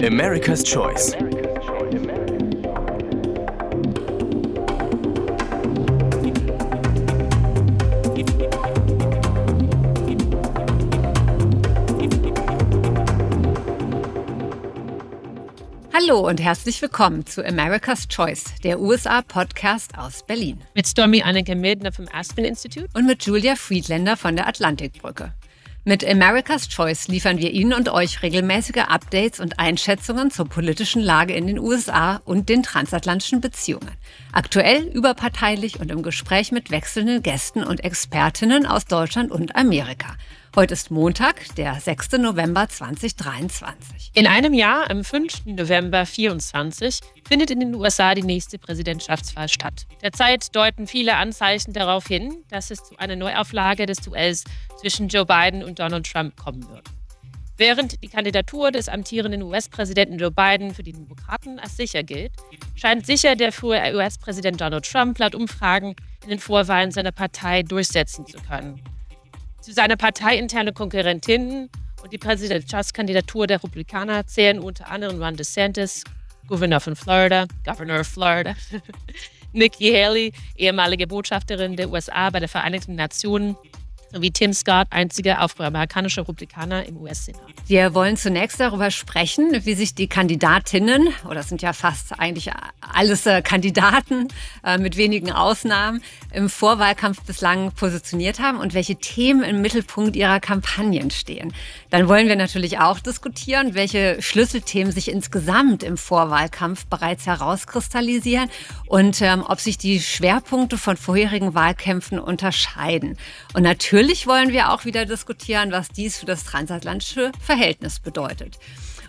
America's Choice. Hallo und herzlich willkommen zu America's Choice, der USA-Podcast aus Berlin. Mit Stormy Anneke Mildner vom Aspen Institute und mit Julia Friedländer von der Atlantikbrücke. Mit America's Choice liefern wir Ihnen und euch regelmäßige Updates und Einschätzungen zur politischen Lage in den USA und den transatlantischen Beziehungen. Aktuell, überparteilich und im Gespräch mit wechselnden Gästen und Expertinnen aus Deutschland und Amerika. Heute ist Montag, der 6. November 2023. In einem Jahr, am 5. November 2024, findet in den USA die nächste Präsidentschaftswahl statt. Derzeit deuten viele Anzeichen darauf hin, dass es zu einer Neuauflage des Duells zwischen Joe Biden und Donald Trump kommen wird. Während die Kandidatur des amtierenden US-Präsidenten Joe Biden für die Demokraten als sicher gilt, scheint sicher der frühere US-Präsident Donald Trump laut Umfragen in den Vorwahlen seiner Partei durchsetzen zu können. Zu seiner parteiinterne Konkurrentin und die Präsidentschaftskandidatur der Republikaner zählen unter anderem Ron DeSantis, Gouverneur von Florida, Governor of Florida, Nikki Haley, ehemalige Botschafterin der USA bei der Vereinigten Nationen sowie Tim Scott, einziger afroamerikanischer Republikaner im US-Senat. Wir wollen zunächst darüber sprechen, wie sich die Kandidatinnen, oder es sind ja fast eigentlich alles äh, Kandidaten äh, mit wenigen Ausnahmen, im Vorwahlkampf bislang positioniert haben und welche Themen im Mittelpunkt ihrer Kampagnen stehen. Dann wollen wir natürlich auch diskutieren, welche Schlüsselthemen sich insgesamt im Vorwahlkampf bereits herauskristallisieren und ähm, ob sich die Schwerpunkte von vorherigen Wahlkämpfen unterscheiden. Und natürlich natürlich wollen wir auch wieder diskutieren, was dies für das transatlantische Verhältnis bedeutet.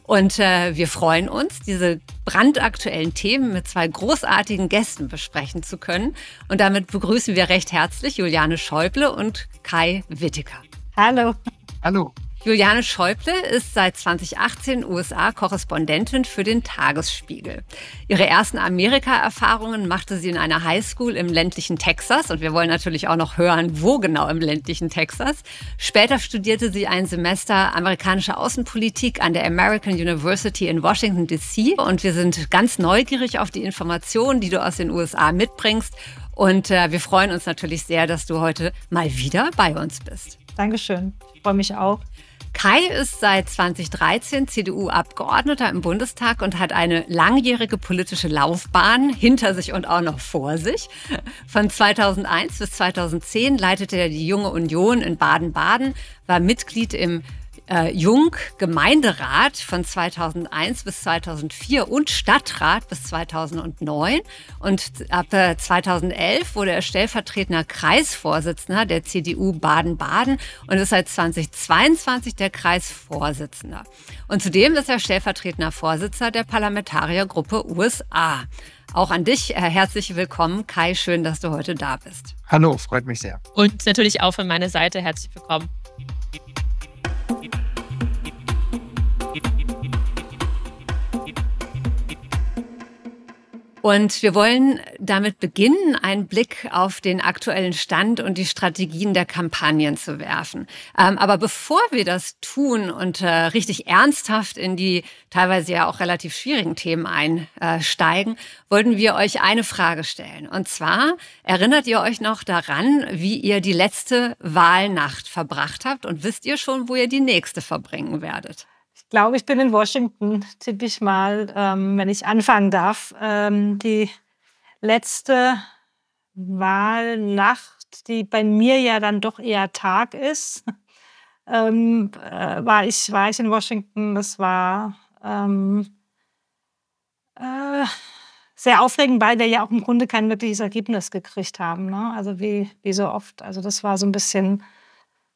Und äh, wir freuen uns, diese brandaktuellen Themen mit zwei großartigen Gästen besprechen zu können. Und damit begrüßen wir recht herzlich Juliane Schäuble und Kai Wittiker. Hallo. Hallo. Juliane Schäuble ist seit 2018 USA-Korrespondentin für den Tagesspiegel. Ihre ersten Amerika-Erfahrungen machte sie in einer Highschool im ländlichen Texas und wir wollen natürlich auch noch hören, wo genau im ländlichen Texas. Später studierte sie ein Semester amerikanische Außenpolitik an der American University in Washington DC und wir sind ganz neugierig auf die Informationen, die du aus den USA mitbringst und äh, wir freuen uns natürlich sehr, dass du heute mal wieder bei uns bist. Dankeschön. Ich freue mich auch. Kai ist seit 2013 CDU-Abgeordneter im Bundestag und hat eine langjährige politische Laufbahn hinter sich und auch noch vor sich. Von 2001 bis 2010 leitete er die Junge Union in Baden-Baden, war Mitglied im äh, Jung Gemeinderat von 2001 bis 2004 und Stadtrat bis 2009. Und ab äh, 2011 wurde er stellvertretender Kreisvorsitzender der CDU Baden-Baden und ist seit 2022 der Kreisvorsitzender. Und zudem ist er stellvertretender Vorsitzender der Parlamentariergruppe USA. Auch an dich äh, herzlich willkommen, Kai. Schön, dass du heute da bist. Hallo, freut mich sehr. Und natürlich auch von meiner Seite herzlich willkommen. Und wir wollen damit beginnen, einen Blick auf den aktuellen Stand und die Strategien der Kampagnen zu werfen. Ähm, aber bevor wir das tun und äh, richtig ernsthaft in die teilweise ja auch relativ schwierigen Themen einsteigen, wollten wir euch eine Frage stellen. Und zwar, erinnert ihr euch noch daran, wie ihr die letzte Wahlnacht verbracht habt und wisst ihr schon, wo ihr die nächste verbringen werdet? Glaube, ich bin in Washington, tippe ich mal, ähm, wenn ich anfangen darf. Ähm, die letzte Wahlnacht, die bei mir ja dann doch eher Tag ist, ähm, äh, war, ich, war ich in Washington. Das war ähm, äh, sehr aufregend, weil wir ja auch im Grunde kein wirkliches Ergebnis gekriegt haben. Ne? Also wie, wie so oft. Also das war so ein bisschen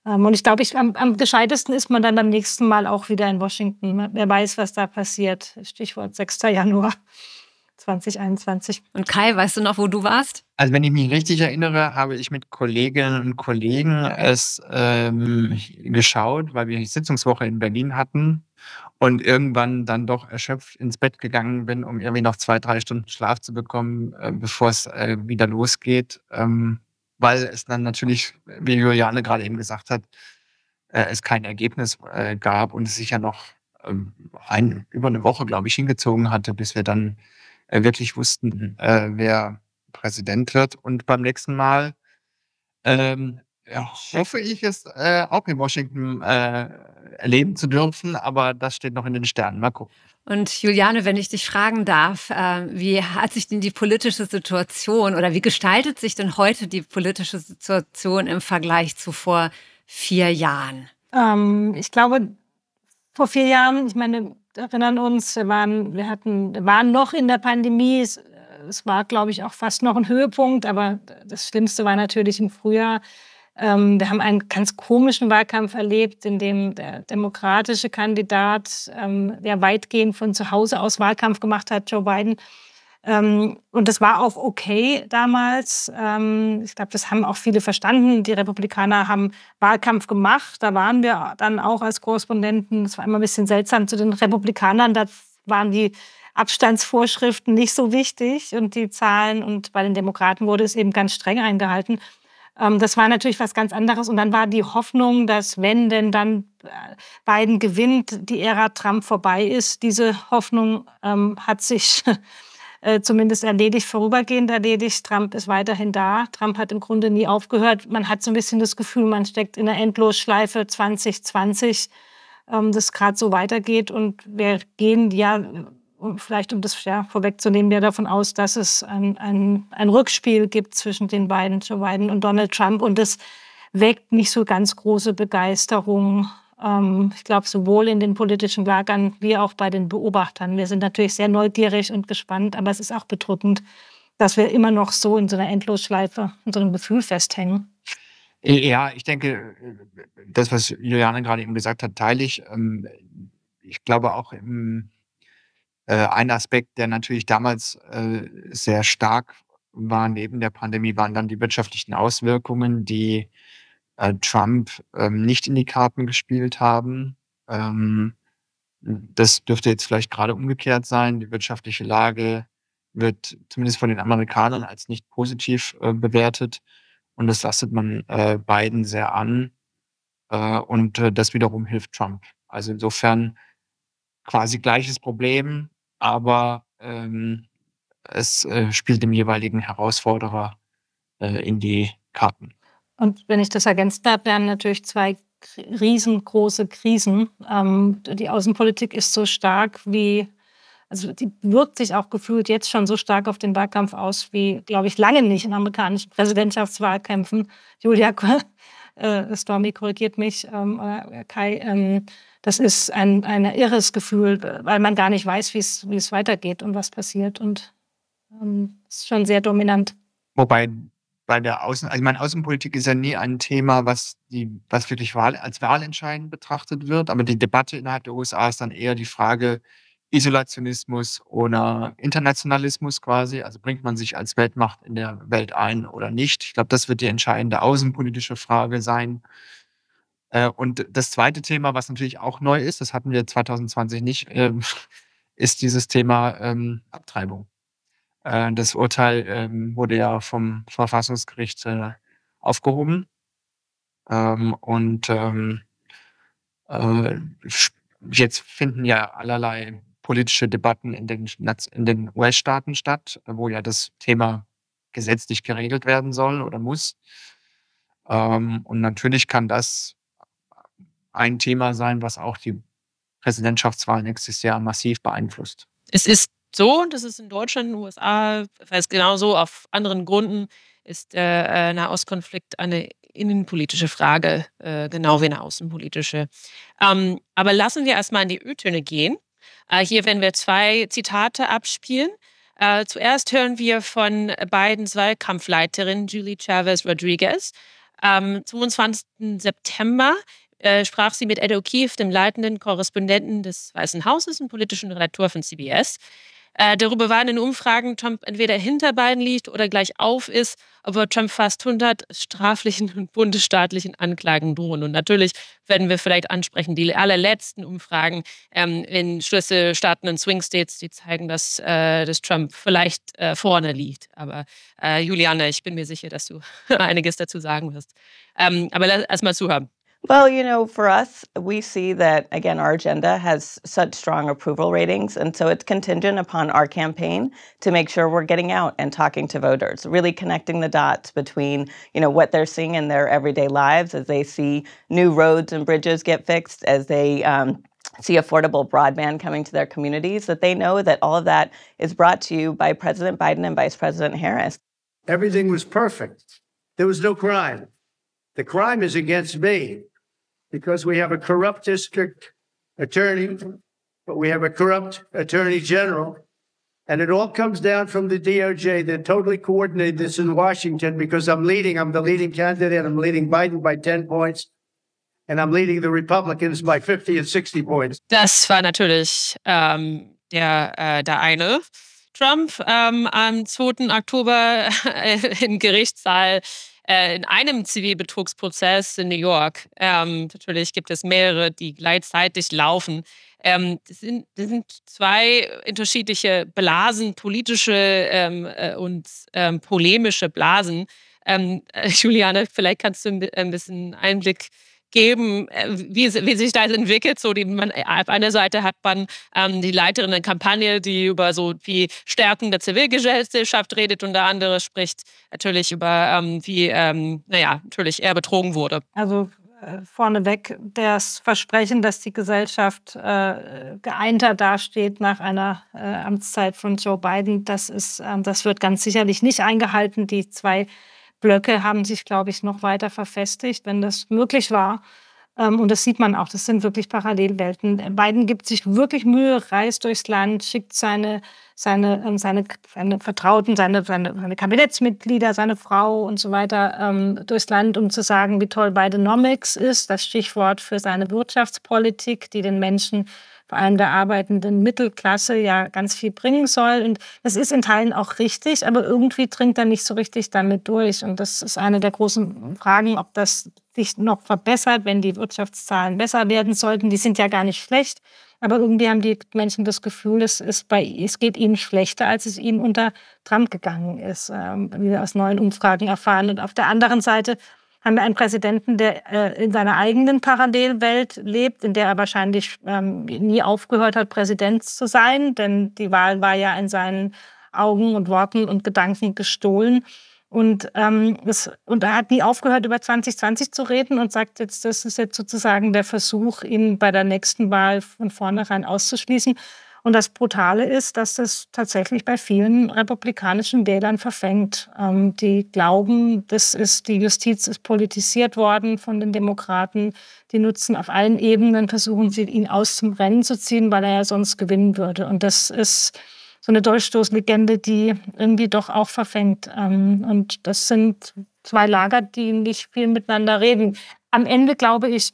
und ich glaube, ich, am, am gescheitesten ist man dann beim nächsten Mal auch wieder in Washington. Wer weiß, was da passiert. Stichwort 6. Januar 2021. Und Kai, weißt du noch, wo du warst? Also wenn ich mich richtig erinnere, habe ich mit Kolleginnen und Kollegen es ähm, geschaut, weil wir die Sitzungswoche in Berlin hatten und irgendwann dann doch erschöpft ins Bett gegangen bin, um irgendwie noch zwei, drei Stunden Schlaf zu bekommen, äh, bevor es äh, wieder losgeht. Ähm, weil es dann natürlich, wie Juliane gerade eben gesagt hat, äh, es kein Ergebnis äh, gab und es sicher noch ähm, ein, über eine Woche, glaube ich, hingezogen hatte, bis wir dann äh, wirklich wussten, äh, wer Präsident wird. Und beim nächsten Mal ähm, ja, hoffe ich es äh, auch in Washington äh, erleben zu dürfen, aber das steht noch in den Sternen. Mal gucken. Und Juliane, wenn ich dich fragen darf, äh, wie hat sich denn die politische Situation oder wie gestaltet sich denn heute die politische Situation im Vergleich zu vor vier Jahren? Ähm, ich glaube, vor vier Jahren, ich meine, erinnern uns, wir waren, wir hatten, waren noch in der Pandemie. Es, es war, glaube ich, auch fast noch ein Höhepunkt, aber das Schlimmste war natürlich im Frühjahr. Ähm, wir haben einen ganz komischen Wahlkampf erlebt, in dem der demokratische Kandidat, ähm, der weitgehend von zu Hause aus Wahlkampf gemacht hat, Joe Biden, ähm, und das war auch okay damals. Ähm, ich glaube, das haben auch viele verstanden. Die Republikaner haben Wahlkampf gemacht. Da waren wir dann auch als Korrespondenten. Es war immer ein bisschen seltsam zu den Republikanern. Da waren die Abstandsvorschriften nicht so wichtig und die Zahlen. Und bei den Demokraten wurde es eben ganz streng eingehalten. Ähm, das war natürlich was ganz anderes. Und dann war die Hoffnung, dass wenn denn dann äh, Biden gewinnt, die Ära Trump vorbei ist. Diese Hoffnung ähm, hat sich äh, zumindest erledigt, vorübergehend erledigt. Trump ist weiterhin da. Trump hat im Grunde nie aufgehört. Man hat so ein bisschen das Gefühl, man steckt in der Endlosschleife 2020, ähm, das gerade so weitergeht. Und wir gehen ja, vielleicht um das ja, vorwegzunehmen, ja davon aus, dass es ein, ein, ein Rückspiel gibt zwischen den beiden, Joe Biden und Donald Trump. Und das weckt nicht so ganz große Begeisterung ähm, ich glaube, sowohl in den politischen Lagern wie auch bei den Beobachtern. Wir sind natürlich sehr neugierig und gespannt, aber es ist auch bedrückend, dass wir immer noch so in so einer Endlosschleife, in so einem Gefühl festhängen. Ja, ich denke, das, was Juliane gerade eben gesagt hat, teile ich. Ähm, ich glaube auch im, äh, ein Aspekt, der natürlich damals äh, sehr stark war neben der Pandemie, waren dann die wirtschaftlichen Auswirkungen, die äh, Trump ähm, nicht in die Karten gespielt haben. Ähm, das dürfte jetzt vielleicht gerade umgekehrt sein. Die wirtschaftliche Lage wird zumindest von den Amerikanern als nicht positiv äh, bewertet. Und das lastet man äh, Biden sehr an. Äh, und äh, das wiederum hilft Trump. Also insofern quasi gleiches Problem, aber ähm, es äh, spielt dem jeweiligen Herausforderer äh, in die Karten. Und wenn ich das ergänzt darf, wären natürlich zwei riesengroße Krisen. Ähm, die Außenpolitik ist so stark wie, also die wirkt sich auch gefühlt jetzt schon so stark auf den Wahlkampf aus wie, glaube ich, lange nicht in amerikanischen Präsidentschaftswahlkämpfen. Julia äh, Stormy korrigiert mich, ähm, oder Kai, ähm, das ist ein, ein irres Gefühl, weil man gar nicht weiß, wie es weitergeht und was passiert. Und ähm, ist schon sehr dominant. Wobei bei der Außen, also meine, Außenpolitik ist ja nie ein Thema, was die, was wirklich Wahl, als wahlentscheidend betrachtet wird. Aber die Debatte innerhalb der USA ist dann eher die Frage Isolationismus oder Internationalismus quasi. Also bringt man sich als Weltmacht in der Welt ein oder nicht? Ich glaube, das wird die entscheidende außenpolitische Frage sein. Äh, und das zweite Thema, was natürlich auch neu ist, das hatten wir 2020 nicht, ähm, ist dieses Thema ähm, Abtreibung. Äh, das Urteil ähm, wurde ja vom Verfassungsgericht äh, aufgehoben. Und jetzt finden ja allerlei politische Debatten in den, in den US-Staaten statt, wo ja das Thema gesetzlich geregelt werden soll oder muss. Ähm, und natürlich kann das ein Thema sein, was auch die Präsidentschaftswahl nächstes Jahr massiv beeinflusst. Es ist so, das ist in Deutschland, in den USA, weiß genauso, auf anderen Gründen ist der äh, Nahostkonflikt eine innenpolitische Frage, äh, genau wie eine außenpolitische. Ähm, aber lassen wir erstmal in die Ö-Töne gehen. Äh, hier werden wir zwei Zitate abspielen. Äh, zuerst hören wir von Bidens Wahlkampfleiterin Julie Chavez Rodriguez. Am 22. September äh, sprach sie mit Ed O'Keefe, dem leitenden Korrespondenten des Weißen Hauses und politischen Redakteur von CBS. Äh, darüber war in Umfragen, Trump entweder hinter Biden liegt oder gleich auf ist, obwohl Trump fast 100 straflichen und bundesstaatlichen Anklagen drohen. Und natürlich werden wir vielleicht ansprechen, die allerletzten Umfragen ähm, in Schlüsselstaaten und Swing States, die zeigen, dass, äh, dass Trump vielleicht äh, vorne liegt. Aber äh, Juliane, ich bin mir sicher, dass du einiges dazu sagen wirst. Ähm, aber lass erst mal zuhören. Well, you know, for us, we see that, again, our agenda has such strong approval ratings. And so it's contingent upon our campaign to make sure we're getting out and talking to voters, really connecting the dots between, you know, what they're seeing in their everyday lives as they see new roads and bridges get fixed, as they, um, see affordable broadband coming to their communities, that they know that all of that is brought to you by President Biden and Vice President Harris. Everything was perfect. There was no crime. The crime is against me because we have a corrupt district attorney, but we have a corrupt attorney general. And it all comes down from the DOJ that totally coordinated this in Washington because I'm leading, I'm the leading candidate, I'm leading Biden by 10 points. And I'm leading the Republicans by 50 and 60 points. Das war natürlich ähm, der, äh, der eine. Trump ähm, am 2. Oktober äh, im Gerichtssaal äh, in einem Zivilbetrugsprozess in New York. Ähm, natürlich gibt es mehrere, die gleichzeitig laufen. Ähm, das, sind, das, sind, zwei unterschiedliche Blasen, politische ähm, äh, und ähm, polemische Blasen. Ähm, äh, Juliane, vielleicht kannst du ein bisschen Einblick geben, äh, wie, wie sich das entwickelt. So die, man, auf einer Seite hat man ähm, die Leiterin der Kampagne, die über so wie Stärken der Zivilgesellschaft redet und der andere spricht natürlich über, ähm, wie, ähm, naja, natürlich er betrogen wurde. Also äh, vorneweg das Versprechen, dass die Gesellschaft äh, geeinter dasteht nach einer äh, Amtszeit von Joe Biden, das, ist, äh, das wird ganz sicherlich nicht eingehalten. Die zwei Blöcke haben sich, glaube ich, noch weiter verfestigt, wenn das möglich war. Ähm, und das sieht man auch, das sind wirklich Parallelwelten. Biden gibt sich wirklich Mühe, reist durchs Land, schickt seine, seine, ähm, seine, seine Vertrauten, seine, seine, seine Kabinettsmitglieder, seine Frau und so weiter ähm, durchs Land, um zu sagen, wie toll Bidenomics ist, das Stichwort für seine Wirtschaftspolitik, die den Menschen vor allem der arbeitenden Mittelklasse ja ganz viel bringen soll. Und das ist in Teilen auch richtig, aber irgendwie dringt er nicht so richtig damit durch. Und das ist eine der großen Fragen, ob das sich noch verbessert, wenn die Wirtschaftszahlen besser werden sollten. Die sind ja gar nicht schlecht. Aber irgendwie haben die Menschen das Gefühl, es, ist bei, es geht ihnen schlechter, als es ihnen unter Trump gegangen ist, ähm, wie wir aus neuen Umfragen erfahren. Und auf der anderen Seite haben wir einen Präsidenten, der äh, in seiner eigenen Parallelwelt lebt, in der er wahrscheinlich ähm, nie aufgehört hat, Präsident zu sein, denn die Wahl war ja in seinen Augen und Worten und Gedanken gestohlen. Und, ähm, das, und er hat nie aufgehört, über 2020 zu reden und sagt jetzt, das ist jetzt sozusagen der Versuch, ihn bei der nächsten Wahl von vornherein auszuschließen. Und das Brutale ist, dass das tatsächlich bei vielen republikanischen Wählern verfängt. Ähm, die glauben, das ist, die Justiz ist politisiert worden von den Demokraten. Die nutzen auf allen Ebenen, versuchen sie, ihn aus dem Rennen zu ziehen, weil er ja sonst gewinnen würde. Und das ist so eine Dolchstoßlegende, die irgendwie doch auch verfängt. Ähm, und das sind zwei Lager, die nicht viel miteinander reden. Am Ende glaube ich,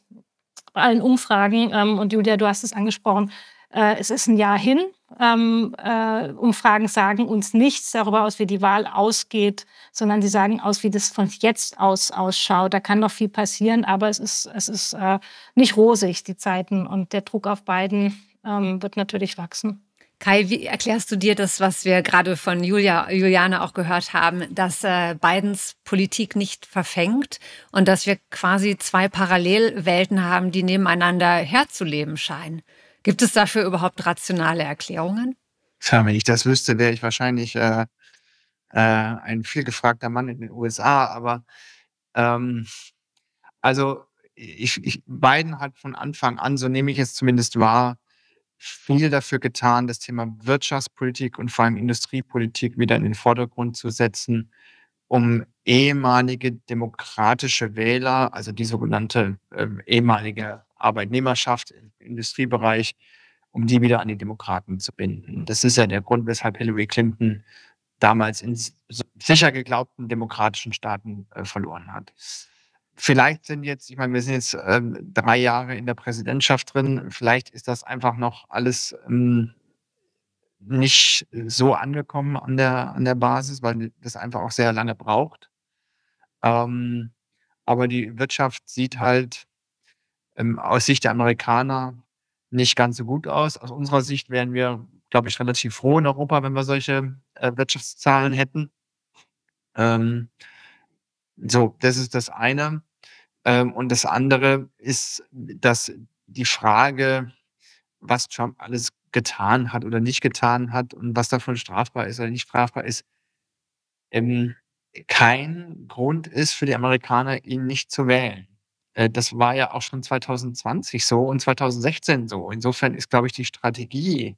bei allen Umfragen, ähm, und Julia, du hast es angesprochen, äh, es ist ein Jahr hin. Ähm, äh, Umfragen sagen uns nichts darüber aus, wie die Wahl ausgeht, sondern sie sagen aus, wie das von jetzt aus ausschaut. Da kann noch viel passieren, aber es ist, es ist äh, nicht rosig, die Zeiten. Und der Druck auf beiden wird natürlich wachsen. Kai, wie erklärst du dir das, was wir gerade von Julia, Juliane auch gehört haben, dass äh, Bidens Politik nicht verfängt und dass wir quasi zwei Parallelwelten haben, die nebeneinander herzuleben scheinen? Gibt es dafür überhaupt rationale Erklärungen? Tja, wenn ich das wüsste, wäre ich wahrscheinlich äh, äh, ein vielgefragter Mann in den USA. Aber ähm, also ich, ich, Biden hat von Anfang an, so nehme ich es zumindest wahr, viel dafür getan, das Thema Wirtschaftspolitik und vor allem Industriepolitik wieder in den Vordergrund zu setzen, um ehemalige demokratische Wähler, also die sogenannte äh, ehemalige Arbeitnehmerschaft im Industriebereich, um die wieder an die Demokraten zu binden. Das ist ja der Grund, weshalb Hillary Clinton damals in sicher geglaubten demokratischen Staaten äh, verloren hat. Vielleicht sind jetzt, ich meine, wir sind jetzt ähm, drei Jahre in der Präsidentschaft drin, vielleicht ist das einfach noch alles ähm, nicht so angekommen an der, an der Basis, weil das einfach auch sehr lange braucht. Ähm, aber die Wirtschaft sieht halt ähm, aus Sicht der Amerikaner nicht ganz so gut aus. Aus unserer Sicht wären wir, glaube ich, relativ froh in Europa, wenn wir solche äh, Wirtschaftszahlen hätten. Ähm, so, das ist das eine. Ähm, und das andere ist, dass die Frage, was Trump alles getan hat oder nicht getan hat und was davon strafbar ist oder nicht strafbar ist, ähm, kein Grund ist für die Amerikaner, ihn nicht zu wählen. Äh, das war ja auch schon 2020 so und 2016 so. Insofern ist, glaube ich, die Strategie,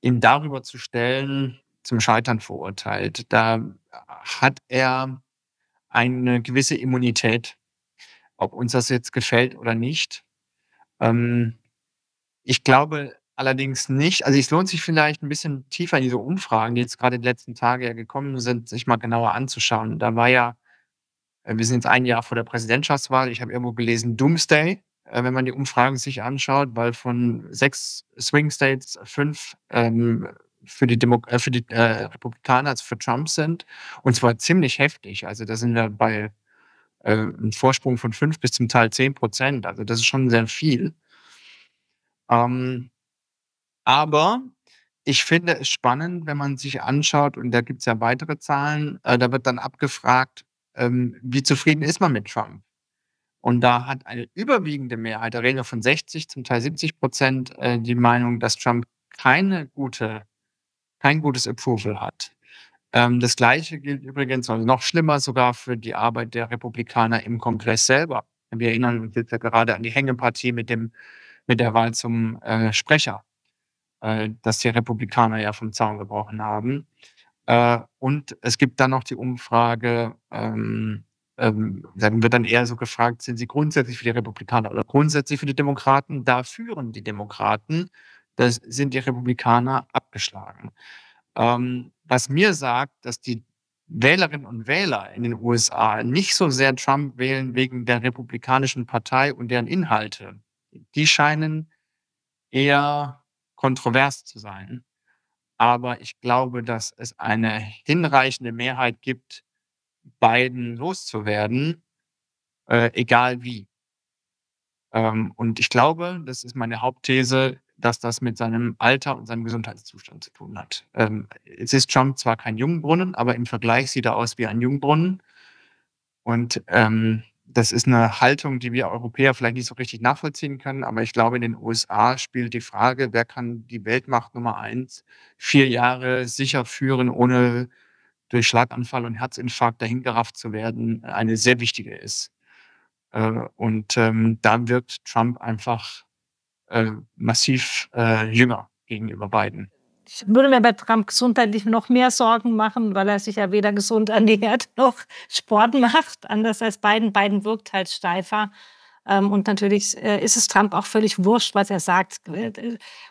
ihn darüber zu stellen, zum Scheitern verurteilt. Da hat er eine gewisse Immunität, ob uns das jetzt gefällt oder nicht. Ähm, ich glaube allerdings nicht, also es lohnt sich vielleicht ein bisschen tiefer in diese Umfragen, die jetzt gerade die letzten Tage ja gekommen sind, sich mal genauer anzuschauen. Da war ja, äh, wir sind jetzt ein Jahr vor der Präsidentschaftswahl, ich habe irgendwo gelesen, Doomsday, äh, wenn man die Umfragen sich anschaut, weil von sechs Swing States fünf ähm, für die, Demo äh, für die äh, Republikaner, also für Trump sind. Und zwar ziemlich heftig. Also da sind wir bei äh, einem Vorsprung von fünf bis zum Teil zehn Prozent. Also das ist schon sehr viel. Ähm, aber ich finde es spannend, wenn man sich anschaut, und da gibt es ja weitere Zahlen, äh, da wird dann abgefragt, ähm, wie zufrieden ist man mit Trump? Und da hat eine überwiegende Mehrheit, da reden wir von 60, zum Teil 70 Prozent, äh, die Meinung, dass Trump keine gute kein gutes Approval hat. Ähm, das Gleiche gilt übrigens, also noch schlimmer sogar für die Arbeit der Republikaner im Kongress selber. Wir erinnern uns jetzt ja gerade an die Hängepartie mit, dem, mit der Wahl zum äh, Sprecher, äh, dass die Republikaner ja vom Zaun gebrochen haben. Äh, und es gibt dann noch die Umfrage, ähm, ähm, dann wird dann eher so gefragt, sind sie grundsätzlich für die Republikaner oder grundsätzlich für die Demokraten? Da führen die Demokraten da sind die Republikaner abgeschlagen. Ähm, was mir sagt, dass die Wählerinnen und Wähler in den USA nicht so sehr Trump wählen wegen der Republikanischen Partei und deren Inhalte. Die scheinen eher kontrovers zu sein. Aber ich glaube, dass es eine hinreichende Mehrheit gibt, Biden loszuwerden, äh, egal wie. Ähm, und ich glaube, das ist meine Hauptthese, dass das mit seinem Alter und seinem Gesundheitszustand zu tun hat. Ähm, es ist Trump zwar kein Jungbrunnen, aber im Vergleich sieht er aus wie ein Jungbrunnen. Und ähm, das ist eine Haltung, die wir Europäer vielleicht nicht so richtig nachvollziehen können, aber ich glaube, in den USA spielt die Frage, wer kann die Weltmacht Nummer eins vier Jahre sicher führen, ohne durch Schlaganfall und Herzinfarkt dahingerafft zu werden, eine sehr wichtige ist. Äh, und ähm, da wirkt Trump einfach äh, massiv äh, jünger gegenüber beiden. Ich würde mir bei Trump gesundheitlich noch mehr Sorgen machen, weil er sich ja weder gesund ernährt noch Sport macht. Anders als Biden. Biden wirkt halt steifer. Ähm, und natürlich äh, ist es Trump auch völlig wurscht, was er sagt.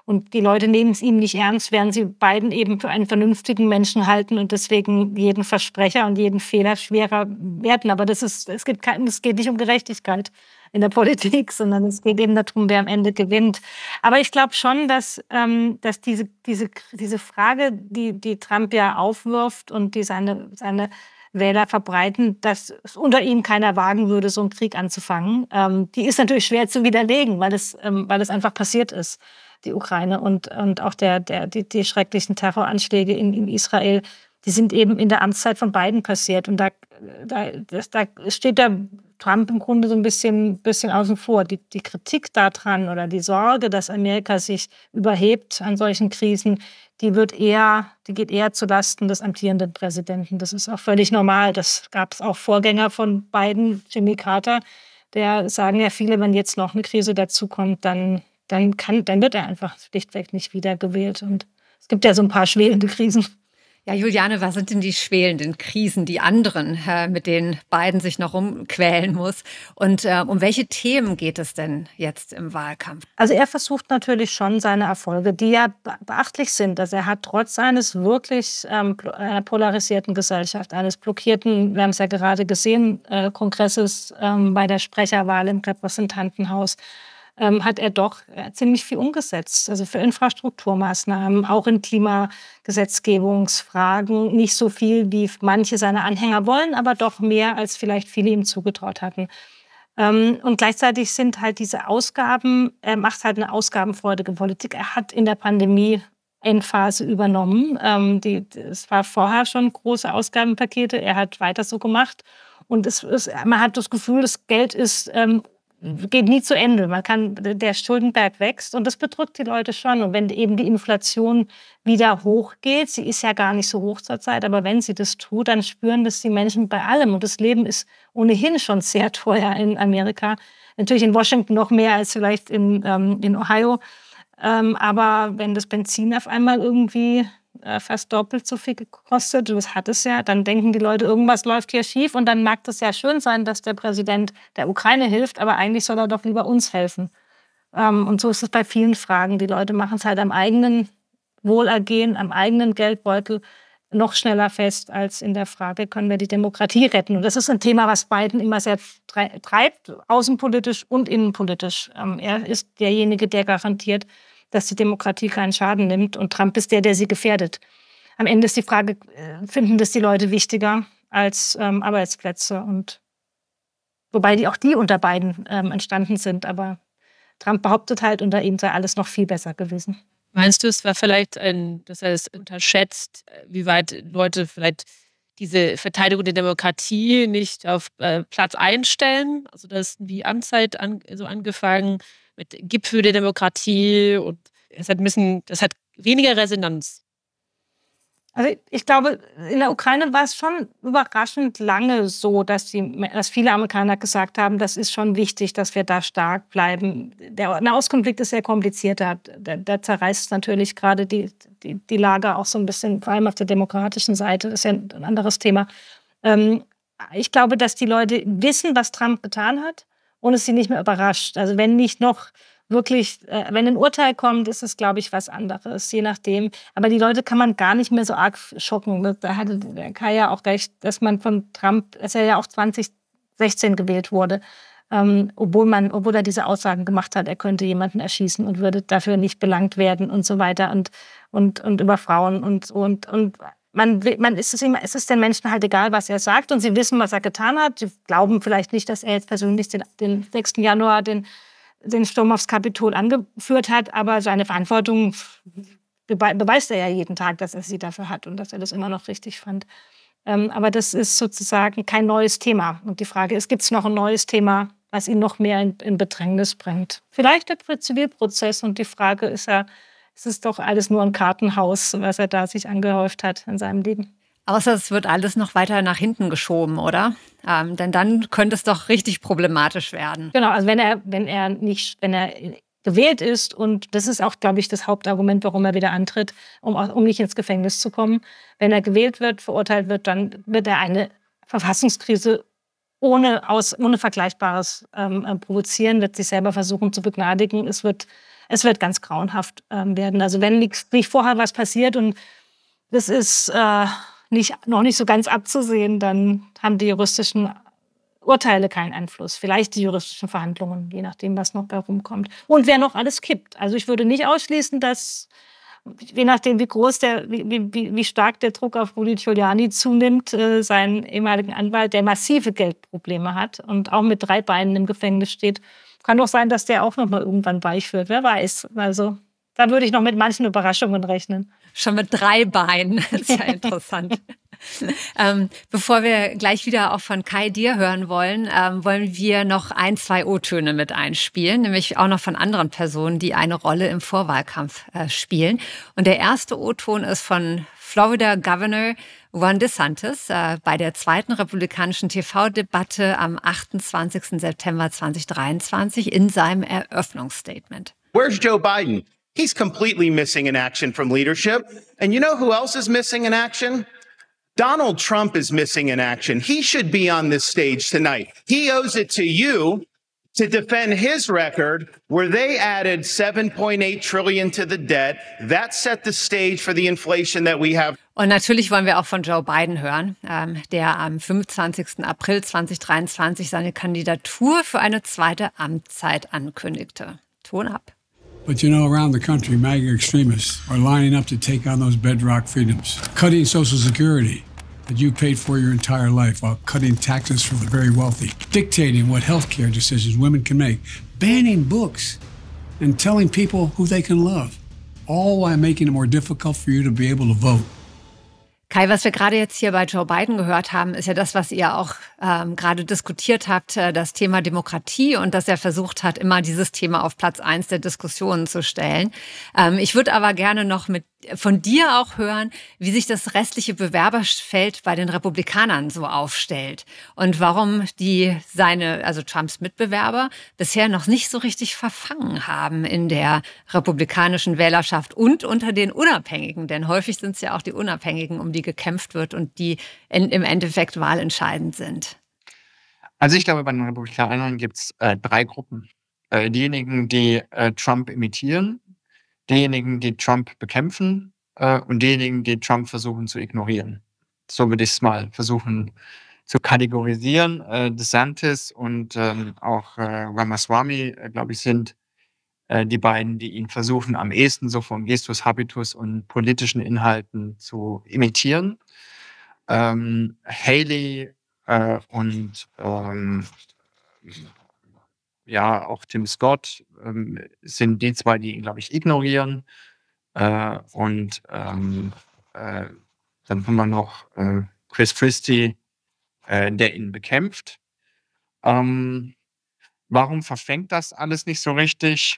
Und die Leute nehmen es ihm nicht ernst, während sie Biden eben für einen vernünftigen Menschen halten und deswegen jeden Versprecher und jeden Fehler schwerer werden. Aber das ist, es, gibt kein, es geht nicht um Gerechtigkeit in der Politik, sondern es geht eben darum, wer am Ende gewinnt. Aber ich glaube schon, dass, ähm, dass diese, diese, diese Frage, die, die Trump ja aufwirft und die seine, seine Wähler verbreiten, dass es unter ihnen keiner wagen würde, so einen Krieg anzufangen. Ähm, die ist natürlich schwer zu widerlegen, weil es, ähm, weil es einfach passiert ist, die Ukraine und, und auch der, der, die, die schrecklichen Terroranschläge in, in Israel, die sind eben in der Amtszeit von beiden passiert. Und da, da, das, da steht der Trump im Grunde so ein bisschen, bisschen außen vor. Die, die Kritik daran oder die Sorge, dass Amerika sich überhebt an solchen Krisen, die wird eher, die geht eher zu Lasten des amtierenden Präsidenten. Das ist auch völlig normal. Das gab es auch Vorgänger von Biden, Jimmy Carter. Der sagen ja viele, wenn jetzt noch eine Krise dazukommt, dann, dann, kann, dann wird er einfach schlichtweg nicht wiedergewählt. Und es gibt ja so ein paar schwelende Krisen. Ja, Juliane, was sind denn die schwelenden Krisen, die anderen, äh, mit denen Biden sich noch umquälen muss? Und äh, um welche Themen geht es denn jetzt im Wahlkampf? Also er versucht natürlich schon seine Erfolge, die ja beachtlich sind. Also er hat trotz eines wirklich ähm, einer polarisierten Gesellschaft, eines blockierten, wir haben es ja gerade gesehen, äh, Kongresses ähm, bei der Sprecherwahl im Repräsentantenhaus, ähm, hat er doch äh, ziemlich viel umgesetzt. Also für Infrastrukturmaßnahmen, auch in Klimagesetzgebungsfragen. Nicht so viel, wie manche seiner Anhänger wollen, aber doch mehr, als vielleicht viele ihm zugetraut hatten. Ähm, und gleichzeitig sind halt diese Ausgaben, er macht halt eine ausgabenfreudige Politik. Er hat in der Pandemie Endphase übernommen. Ähm, die, es war vorher schon große Ausgabenpakete. Er hat weiter so gemacht. Und es ist, man hat das Gefühl, das Geld ist, ähm, geht nie zu Ende. Man kann, der Schuldenberg wächst und das bedrückt die Leute schon. Und wenn eben die Inflation wieder hochgeht, sie ist ja gar nicht so hoch zurzeit, aber wenn sie das tut, dann spüren das die Menschen bei allem. Und das Leben ist ohnehin schon sehr teuer in Amerika. Natürlich in Washington noch mehr als vielleicht in, ähm, in Ohio. Ähm, aber wenn das Benzin auf einmal irgendwie äh, fast doppelt so viel gekostet, das hat es ja, dann denken die Leute, irgendwas läuft hier schief und dann mag das ja schön sein, dass der Präsident der Ukraine hilft, aber eigentlich soll er doch lieber uns helfen. Ähm, und so ist es bei vielen Fragen. Die Leute machen es halt am eigenen Wohlergehen, am eigenen Geldbeutel noch schneller fest als in der Frage, können wir die Demokratie retten? Und das ist ein Thema, was Biden immer sehr treibt, außenpolitisch und innenpolitisch. Ähm, er ist derjenige, der garantiert, dass die Demokratie keinen Schaden nimmt und Trump ist der, der sie gefährdet. Am Ende ist die Frage, äh, finden das die Leute wichtiger als ähm, Arbeitsplätze und wobei die auch die unter beiden ähm, entstanden sind, aber Trump behauptet halt, unter ihm sei alles noch viel besser gewesen. Meinst du, es war vielleicht ein, dass er es unterschätzt, wie weit Leute vielleicht diese Verteidigung der Demokratie nicht auf äh, Platz einstellen? Also das wie Amtszeit an, so angefangen, mit Gipfel der Demokratie und es hat ein bisschen, das hat weniger Resonanz. Also ich glaube, in der Ukraine war es schon überraschend lange so, dass, die, dass viele Amerikaner gesagt haben, das ist schon wichtig, dass wir da stark bleiben. Der Nahostkonflikt ist sehr kompliziert, da, da zerreißt natürlich gerade die, die, die Lage auch so ein bisschen, vor allem auf der demokratischen Seite, das ist ja ein anderes Thema. Ähm, ich glaube, dass die Leute wissen, was Trump getan hat und es sie nicht mehr überrascht. Also wenn nicht noch wirklich, äh, wenn ein Urteil kommt, ist es, glaube ich, was anderes, je nachdem. Aber die Leute kann man gar nicht mehr so arg schocken. Da hatte der Kai ja auch recht, dass man von Trump, dass er ja auch 2016 gewählt wurde, ähm, obwohl man, obwohl er diese Aussagen gemacht hat, er könnte jemanden erschießen und würde dafür nicht belangt werden und so weiter und und und über Frauen und und und man, man ist es, immer, es ist den Menschen halt egal, was er sagt und sie wissen, was er getan hat. Sie glauben vielleicht nicht, dass er jetzt persönlich den, den 6. Januar den, den Sturm aufs Kapitol angeführt hat, aber seine Verantwortung beweist er ja jeden Tag, dass er sie dafür hat und dass er das immer noch richtig fand. Ähm, aber das ist sozusagen kein neues Thema. Und die Frage ist, gibt es noch ein neues Thema, was ihn noch mehr in, in Bedrängnis bringt? Vielleicht der Zivilprozess und die Frage ist ja, es ist doch alles nur ein Kartenhaus, was er da sich angehäuft hat in seinem Leben. Außer es wird alles noch weiter nach hinten geschoben, oder? Ähm, denn dann könnte es doch richtig problematisch werden. Genau, also wenn er, wenn er nicht, wenn er gewählt ist und das ist auch, glaube ich, das Hauptargument, warum er wieder antritt, um, um nicht ins Gefängnis zu kommen. Wenn er gewählt wird, verurteilt wird, dann wird er eine Verfassungskrise ohne, aus, ohne Vergleichbares ähm, äh, provozieren, wird sich selber versuchen zu begnadigen. Es wird es wird ganz grauenhaft ähm, werden. Also wenn nicht, vorher was passiert und das ist äh, nicht, noch nicht so ganz abzusehen, dann haben die juristischen Urteile keinen Einfluss. Vielleicht die juristischen Verhandlungen, je nachdem, was noch herumkommt. Und wer noch alles kippt. Also ich würde nicht ausschließen, dass je nachdem, wie groß der, wie, wie, wie stark der Druck auf Rudi Giuliani zunimmt, äh, seinen ehemaligen Anwalt, der massive Geldprobleme hat und auch mit drei Beinen im Gefängnis steht, kann doch sein, dass der auch noch mal irgendwann weich wird. Wer weiß. Also da würde ich noch mit manchen Überraschungen rechnen. Schon mit drei Beinen. Das ist ja interessant. ähm, bevor wir gleich wieder auch von Kai dir hören wollen, ähm, wollen wir noch ein, zwei O-Töne mit einspielen, nämlich auch noch von anderen Personen, die eine Rolle im Vorwahlkampf äh, spielen. Und der erste O-Ton ist von Florida Governor Ron DeSantis äh, bei der zweiten republikanischen TV-Debatte am 28. September 2023 in seinem Eröffnungsstatement. Where's Joe Biden? He's completely missing in action from leadership. And you know who else is missing in action? Donald Trump is missing in action. He should be on this stage tonight. He owes it to you to defend his record where they added 7.8 trillion to the debt. That set the stage for the inflation that we have. Und natürlich wollen wir auch von Joe Biden hören, ähm, der am 25. April 2023 seine Kandidatur für eine zweite Amtszeit ankündigte. Ton ab. But you know, around the country, MAGA extremists are lining up to take on those bedrock freedoms, cutting Social Security, that you paid for your entire life while cutting taxes for the very wealthy, dictating what healthcare decisions women can make, banning books, and telling people who they can love, all while making it more difficult for you to be able to vote. Kai, was wir gerade jetzt hier bei Joe Biden gehört haben, ist ja das, was ihr auch ähm, gerade diskutiert habt, äh, das Thema Demokratie und dass er versucht hat, immer dieses Thema auf Platz eins der Diskussionen zu stellen. Ähm, ich würde aber gerne noch mit von dir auch hören, wie sich das restliche Bewerberfeld bei den Republikanern so aufstellt und warum die seine, also Trumps Mitbewerber, bisher noch nicht so richtig verfangen haben in der republikanischen Wählerschaft und unter den Unabhängigen. Denn häufig sind es ja auch die Unabhängigen, um die gekämpft wird und die in, im Endeffekt wahlentscheidend sind. Also ich glaube, bei den Republikanern gibt es äh, drei Gruppen. Äh, diejenigen, die äh, Trump imitieren, diejenigen, die Trump bekämpfen äh, und diejenigen, die Trump versuchen zu ignorieren. So würde ich es mal versuchen zu kategorisieren. Äh, DeSantis und ähm, auch äh, Ramaswamy, äh, glaube ich, sind äh, die beiden, die ihn versuchen, am ehesten so vom Gestus Habitus und politischen Inhalten zu imitieren. Ähm, Haley äh, und ähm, ja, auch Tim Scott ähm, sind die zwei, die ihn, glaube ich, ignorieren. Äh, und ähm, äh, dann haben wir noch äh, Chris Christie, äh, der ihn bekämpft. Ähm, warum verfängt das alles nicht so richtig?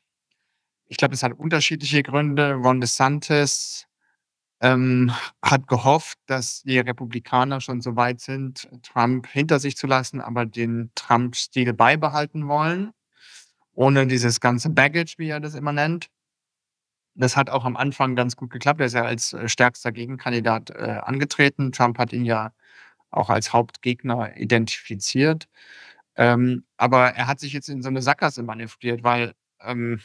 Ich glaube, es hat unterschiedliche Gründe. Ron DeSantis ähm, hat gehofft, dass die Republikaner schon so weit sind, Trump hinter sich zu lassen, aber den Trump-Stil beibehalten wollen, ohne dieses ganze Baggage, wie er das immer nennt. Das hat auch am Anfang ganz gut geklappt. Er ist ja als äh, stärkster Gegenkandidat äh, angetreten. Trump hat ihn ja auch als Hauptgegner identifiziert. Ähm, aber er hat sich jetzt in so eine Sackgasse manövriert, weil ähm,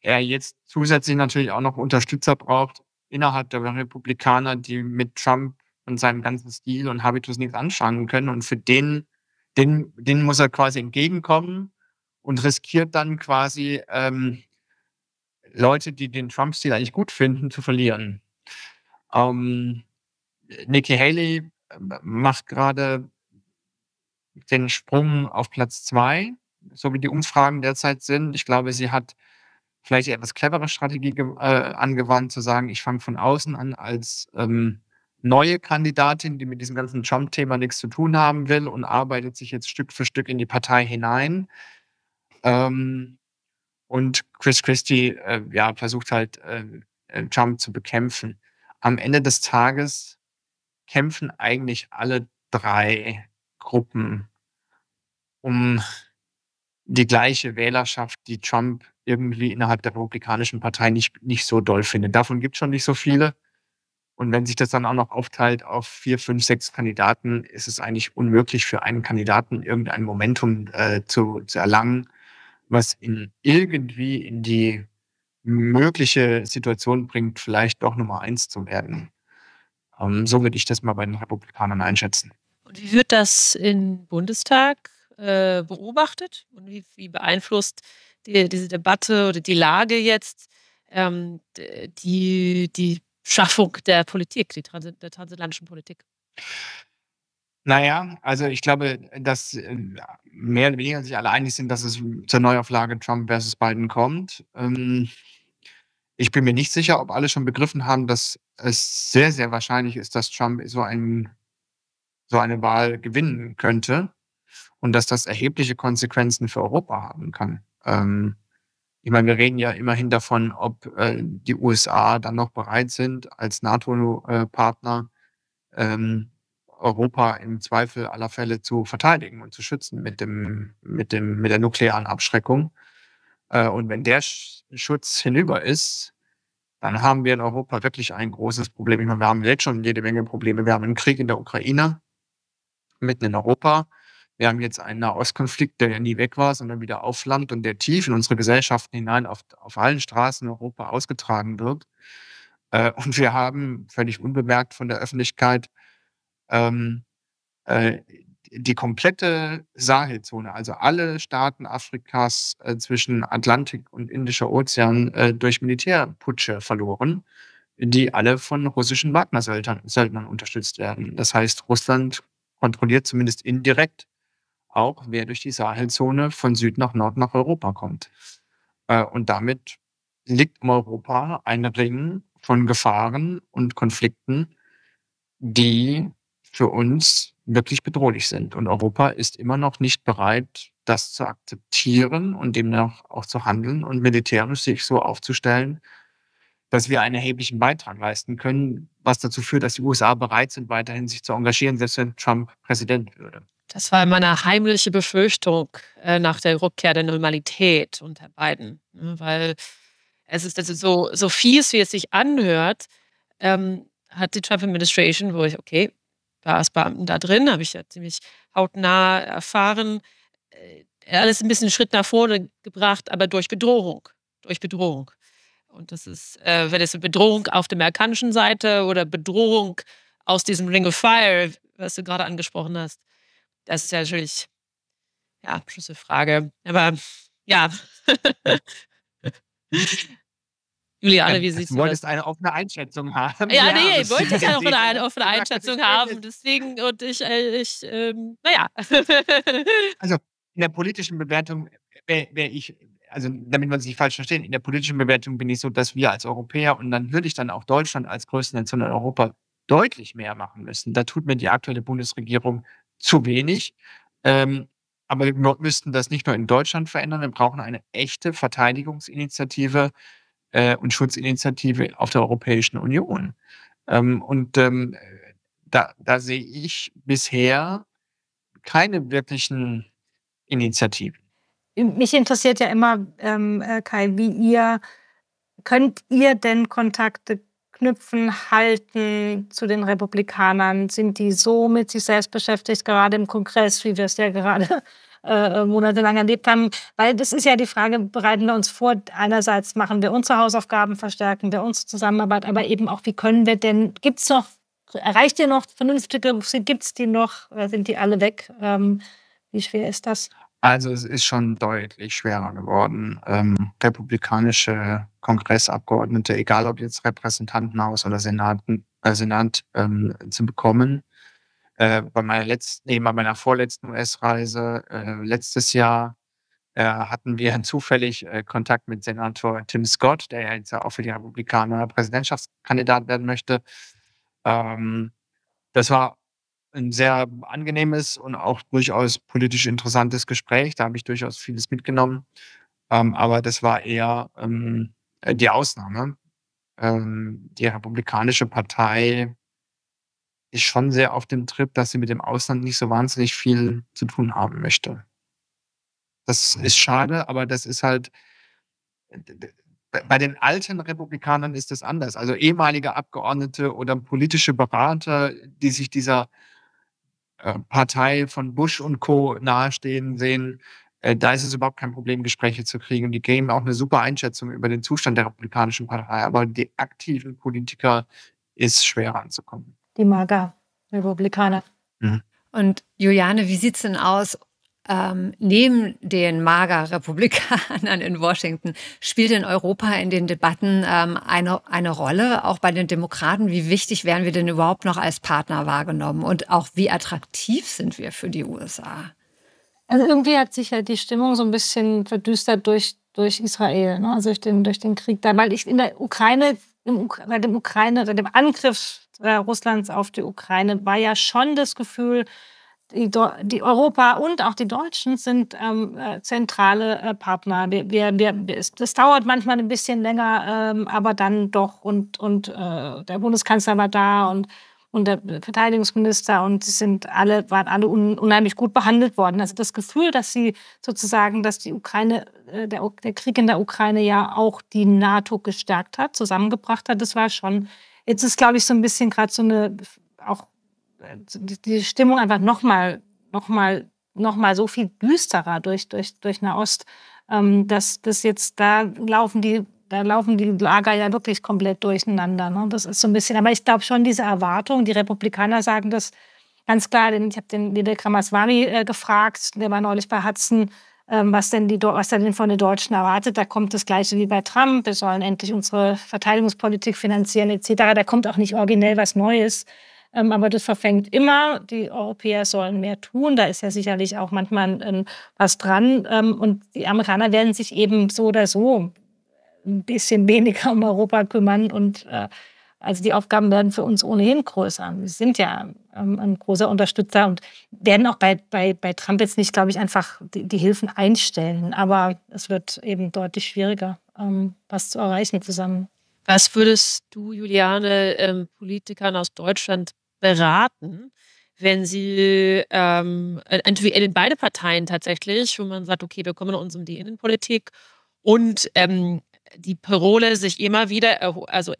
er jetzt zusätzlich natürlich auch noch Unterstützer braucht innerhalb der Republikaner, die mit Trump und seinem ganzen Stil und Habitus nichts anfangen können. Und für den, den, den muss er quasi entgegenkommen und riskiert dann quasi ähm, Leute, die den Trump-Stil eigentlich gut finden, zu verlieren. Ähm, Nikki Haley äh, macht gerade den Sprung auf Platz zwei, so wie die Umfragen derzeit sind. Ich glaube, sie hat vielleicht die etwas clevere Strategie äh, angewandt, zu sagen, ich fange von außen an als ähm, neue Kandidatin, die mit diesem ganzen Trump-Thema nichts zu tun haben will und arbeitet sich jetzt Stück für Stück in die Partei hinein. Ähm, und Chris Christie äh, ja, versucht halt, äh, äh Trump zu bekämpfen. Am Ende des Tages kämpfen eigentlich alle drei Gruppen um die gleiche Wählerschaft, die Trump irgendwie innerhalb der Republikanischen Partei nicht, nicht so doll findet. Davon gibt es schon nicht so viele. Und wenn sich das dann auch noch aufteilt auf vier, fünf, sechs Kandidaten, ist es eigentlich unmöglich für einen Kandidaten irgendein Momentum äh, zu, zu erlangen, was ihn irgendwie in die mögliche Situation bringt, vielleicht doch Nummer eins zu werden. Ähm, so würde ich das mal bei den Republikanern einschätzen. Und wie wird das im Bundestag äh, beobachtet und wie, wie beeinflusst die, diese Debatte oder die Lage jetzt ähm, die, die Schaffung der Politik, die Trans der transatlantischen Politik? Naja, also ich glaube, dass äh, mehr oder weniger sich alle einig sind, dass es zur Neuauflage Trump versus Biden kommt. Ähm, ich bin mir nicht sicher, ob alle schon begriffen haben, dass es sehr, sehr wahrscheinlich ist, dass Trump so, ein, so eine Wahl gewinnen könnte und dass das erhebliche Konsequenzen für Europa haben kann. Ähm, ich meine, wir reden ja immerhin davon, ob äh, die USA dann noch bereit sind, als NATO-Partner ähm, Europa im Zweifel aller Fälle zu verteidigen und zu schützen mit dem, mit dem, mit der nuklearen Abschreckung. Äh, und wenn der Schutz hinüber ist, dann haben wir in Europa wirklich ein großes Problem. Ich meine, wir haben jetzt schon jede Menge Probleme. Wir haben einen Krieg in der Ukraine, mitten in Europa. Wir haben jetzt einen Nahostkonflikt, der ja nie weg war, sondern wieder aufflammt und der tief in unsere Gesellschaften hinein auf, auf allen Straßen in Europa ausgetragen wird. Äh, und wir haben völlig unbemerkt von der Öffentlichkeit ähm, äh, die komplette Sahelzone, also alle Staaten Afrikas äh, zwischen Atlantik und Indischer Ozean äh, durch Militärputsche verloren, die alle von russischen Wagner-Söldnern unterstützt werden. Das heißt, Russland kontrolliert zumindest indirekt auch, wer durch die Sahelzone von Süd nach Nord nach Europa kommt. Äh, und damit liegt um Europa ein Ring von Gefahren und Konflikten, die für uns wirklich bedrohlich sind. Und Europa ist immer noch nicht bereit, das zu akzeptieren und demnach auch zu handeln und militärisch sich so aufzustellen, dass wir einen erheblichen Beitrag leisten können, was dazu führt, dass die USA bereit sind, weiterhin sich zu engagieren, selbst wenn Trump Präsident würde. Das war meine heimliche Befürchtung äh, nach der Rückkehr der Normalität unter Biden. Ne? Weil es ist also so, so fies, wie es sich anhört, ähm, hat die Trump-Administration, wo ich, okay, war als Beamten da drin, habe ich ja ziemlich hautnah erfahren, äh, alles ein bisschen einen Schritt nach vorne gebracht, aber durch Bedrohung. Durch Bedrohung. Und das ist, äh, wenn es eine Bedrohung auf der amerikanischen Seite oder Bedrohung aus diesem Ring of Fire, was du gerade angesprochen hast, das ist ja natürlich, ja, Schlüsselfrage. Aber ja. Juliane, wie sieht es aus? Du wolltest eine offene Einschätzung haben. Ja, ja nee, ich wollte ja auch eine offene Einschätzung haben. Deswegen, und ich, äh, ich ähm, naja. also in der politischen Bewertung wäre wär ich, also damit man sich nicht falsch versteht, in der politischen Bewertung bin ich so, dass wir als Europäer und dann würde ich dann auch Deutschland als größte Nation in Europa deutlich mehr machen müssen. Da tut mir die aktuelle Bundesregierung zu wenig. Ähm, aber wir müssten das nicht nur in Deutschland verändern, wir brauchen eine echte Verteidigungsinitiative äh, und Schutzinitiative auf der Europäischen Union. Ähm, und ähm, da, da sehe ich bisher keine wirklichen Initiativen. Mich interessiert ja immer, ähm, äh, Kai, wie ihr, könnt ihr denn Kontakte knüpfen, halten zu den Republikanern? Sind die so mit sich selbst beschäftigt, gerade im Kongress, wie wir es ja gerade äh, monatelang erlebt haben? Weil das ist ja die Frage, bereiten wir uns vor, einerseits machen wir unsere Hausaufgaben, verstärken wir unsere Zusammenarbeit, aber eben auch, wie können wir denn, gibt es noch, erreicht ihr noch vernünftige, gibt es die noch, sind die alle weg? Ähm, wie schwer ist das? Also es ist schon deutlich schwerer geworden, ähm, republikanische Kongressabgeordnete, egal ob jetzt Repräsentantenhaus oder Senaten, äh, Senat, ähm, zu bekommen. Äh, bei meiner letzten, nee, bei meiner vorletzten US-Reise äh, letztes Jahr äh, hatten wir zufällig äh, Kontakt mit Senator Tim Scott, der ja jetzt auch für die Republikaner Präsidentschaftskandidat werden möchte. Ähm, das war ein sehr angenehmes und auch durchaus politisch interessantes Gespräch. Da habe ich durchaus vieles mitgenommen. Ähm, aber das war eher ähm, äh, die Ausnahme. Ähm, die Republikanische Partei ist schon sehr auf dem Trip, dass sie mit dem Ausland nicht so wahnsinnig viel zu tun haben möchte. Das ist schade, aber das ist halt, bei den alten Republikanern ist das anders. Also ehemalige Abgeordnete oder politische Berater, die sich dieser äh, Partei von Bush und Co. nahestehen, sehen, äh, da ist es überhaupt kein Problem, Gespräche zu kriegen. Und die geben auch eine super Einschätzung über den Zustand der Republikanischen Partei. Aber die aktiven Politiker ist schwer anzukommen. Die Mager-Republikaner. Mhm. Und Juliane, wie sieht es denn aus ähm, neben den Mager-Republikanern in Washington spielt in Europa in den Debatten ähm, eine, eine Rolle, auch bei den Demokraten. Wie wichtig werden wir denn überhaupt noch als Partner wahrgenommen und auch wie attraktiv sind wir für die USA? Also irgendwie hat sich ja die Stimmung so ein bisschen verdüstert durch, durch Israel, ne? also durch den, durch den Krieg da, weil ich in der Ukraine, im, bei dem Ukraine, bei dem Angriff äh, Russlands auf die Ukraine war ja schon das Gefühl, die, die, Europa und auch die Deutschen sind ähm, äh, zentrale äh, Partner. Wir, wir, wir, das dauert manchmal ein bisschen länger, ähm, aber dann doch. Und, und äh, der Bundeskanzler war da und, und der Verteidigungsminister und sie sind alle, waren alle un, unheimlich gut behandelt worden. Also das Gefühl, dass sie sozusagen, dass die Ukraine, äh, der, der Krieg in der Ukraine ja auch die NATO gestärkt hat, zusammengebracht hat, das war schon. Jetzt ist, glaube ich, so ein bisschen gerade so eine auch die Stimmung einfach nochmal noch mal, noch mal so viel düsterer durch, durch, durch Nahost, ähm, dass das jetzt, da laufen die da laufen die Lager ja wirklich komplett durcheinander. Ne? Das ist so ein bisschen, aber ich glaube schon diese Erwartung, die Republikaner sagen das ganz klar, denn ich habe den Lidl Ramaswamy äh, gefragt, der war neulich bei Hudson, was denn die, was denn von den Deutschen erwartet. Da kommt das Gleiche wie bei Trump. Wir sollen endlich unsere Verteidigungspolitik finanzieren etc. Da kommt auch nicht originell was Neues. Ähm, aber das verfängt immer. Die Europäer sollen mehr tun. Da ist ja sicherlich auch manchmal ähm, was dran. Ähm, und die Amerikaner werden sich eben so oder so ein bisschen weniger um Europa kümmern und, äh, Also die Aufgaben werden für uns ohnehin größer. Wir sind ja ähm, ein großer Unterstützer und werden auch bei, bei, bei Trump jetzt nicht, glaube ich, einfach die, die Hilfen einstellen. Aber es wird eben deutlich schwieriger, ähm, was zu erreichen zusammen. Was würdest du, Juliane, ähm, Politikern aus Deutschland beraten, wenn sie ähm, entweder in beide Parteien tatsächlich, wo man sagt, okay, wir kümmern uns um die Innenpolitik und ähm, die Parole sich immer wieder also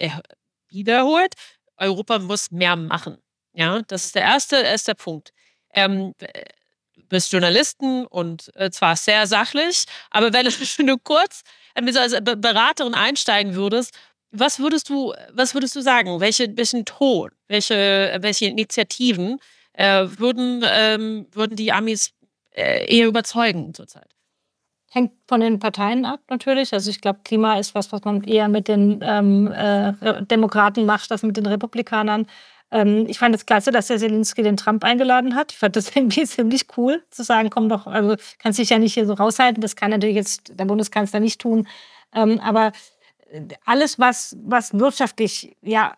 wiederholt, Europa muss mehr machen. Ja, das ist der erste, erste Punkt. Ähm, du bist Journalisten und äh, zwar sehr sachlich, aber wenn, du kurz mit als Beraterin einsteigen würdest, was würdest du, was würdest du sagen? Welche, welchen Ton, welche, welche Initiativen äh, würden, ähm, würden die Amis äh, eher überzeugen zurzeit? Hängt von den Parteien ab natürlich. Also ich glaube, Klima ist was, was man eher mit den ähm, äh, Demokraten macht, als mit den Republikanern. Ähm, ich fand es klasse, dass der Zelensky den Trump eingeladen hat. Ich fand das irgendwie ziemlich cool, zu sagen, komm doch, also kannst dich ja nicht hier so raushalten. Das kann natürlich jetzt der Bundeskanzler nicht tun. Ähm, aber alles, was, was wirtschaftlich ja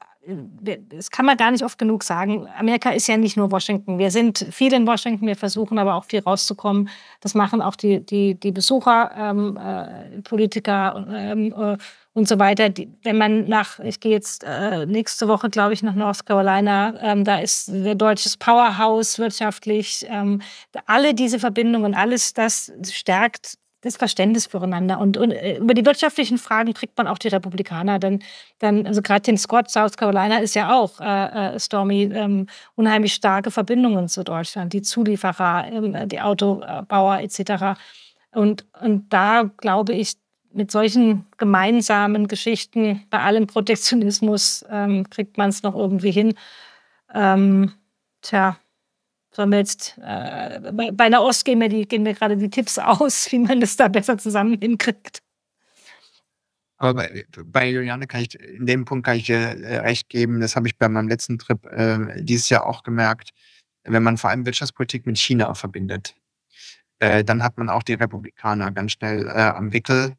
das kann man gar nicht oft genug sagen. Amerika ist ja nicht nur Washington. Wir sind viel in Washington, wir versuchen aber auch viel rauszukommen. Das machen auch die, die, die Besucher, ähm, äh, Politiker ähm, äh, und so weiter. Die, wenn man nach, ich gehe jetzt äh, nächste Woche, glaube ich, nach North Carolina, ähm, da ist der deutsches Powerhouse wirtschaftlich. Ähm, alle diese Verbindungen, alles das stärkt das Verständnis füreinander. Und, und, äh, über die wirtschaftlichen Fragen kriegt man auch die Republikaner. Dann, dann also gerade Tim Scott, South Carolina, ist ja auch, äh, äh, Stormy, ähm, unheimlich starke Verbindungen zu Deutschland, die Zulieferer, ähm, die Autobauer etc. Und, und da glaube ich, mit solchen gemeinsamen Geschichten, bei allem Protektionismus, ähm, kriegt man es noch irgendwie hin. Ähm, tja, Sollen wir jetzt, äh, bei, bei einer Ost gehen mir, die, gehen mir gerade die Tipps aus, wie man das da besser zusammen hinkriegt. Aber bei, bei Juliane kann ich, in dem Punkt kann ich dir äh, recht geben, das habe ich bei meinem letzten Trip äh, dieses Jahr auch gemerkt, wenn man vor allem Wirtschaftspolitik mit China verbindet, äh, dann hat man auch die Republikaner ganz schnell äh, am Wickel.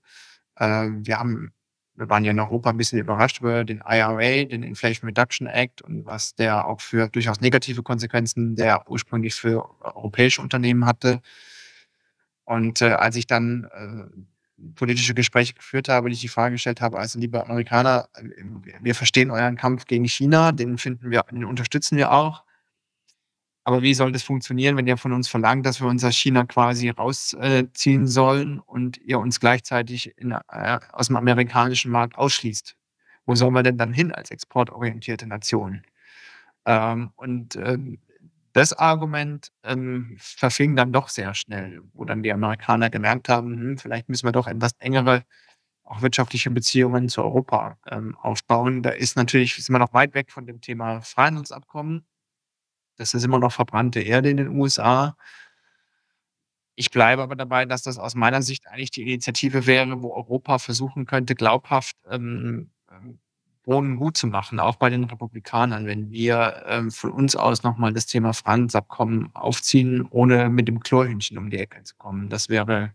Wir haben wir waren ja in Europa ein bisschen überrascht über den IRA, den Inflation Reduction Act und was der auch für durchaus negative Konsequenzen der ursprünglich für europäische Unternehmen hatte. Und äh, als ich dann äh, politische Gespräche geführt habe, die ich die Frage gestellt habe, also liebe Amerikaner, wir verstehen euren Kampf gegen China, den finden wir, den unterstützen wir auch. Aber wie soll das funktionieren, wenn ihr von uns verlangt, dass wir uns aus China quasi rausziehen sollen und ihr uns gleichzeitig in, äh, aus dem amerikanischen Markt ausschließt? Wo sollen wir denn dann hin als exportorientierte Nation? Ähm, und ähm, das Argument ähm, verfing dann doch sehr schnell, wo dann die Amerikaner gemerkt haben, hm, vielleicht müssen wir doch etwas engere auch wirtschaftliche Beziehungen zu Europa ähm, aufbauen. Da ist natürlich, sind wir noch weit weg von dem Thema Freihandelsabkommen. Das ist immer noch verbrannte Erde in den USA. Ich bleibe aber dabei, dass das aus meiner Sicht eigentlich die Initiative wäre, wo Europa versuchen könnte, glaubhaft ähm, ähm Boden gut zu machen, auch bei den Republikanern, wenn wir ähm, von uns aus nochmal das Thema Frihandelsabkommen aufziehen, ohne mit dem Chlorhühnchen um die Ecke zu kommen. Das wäre,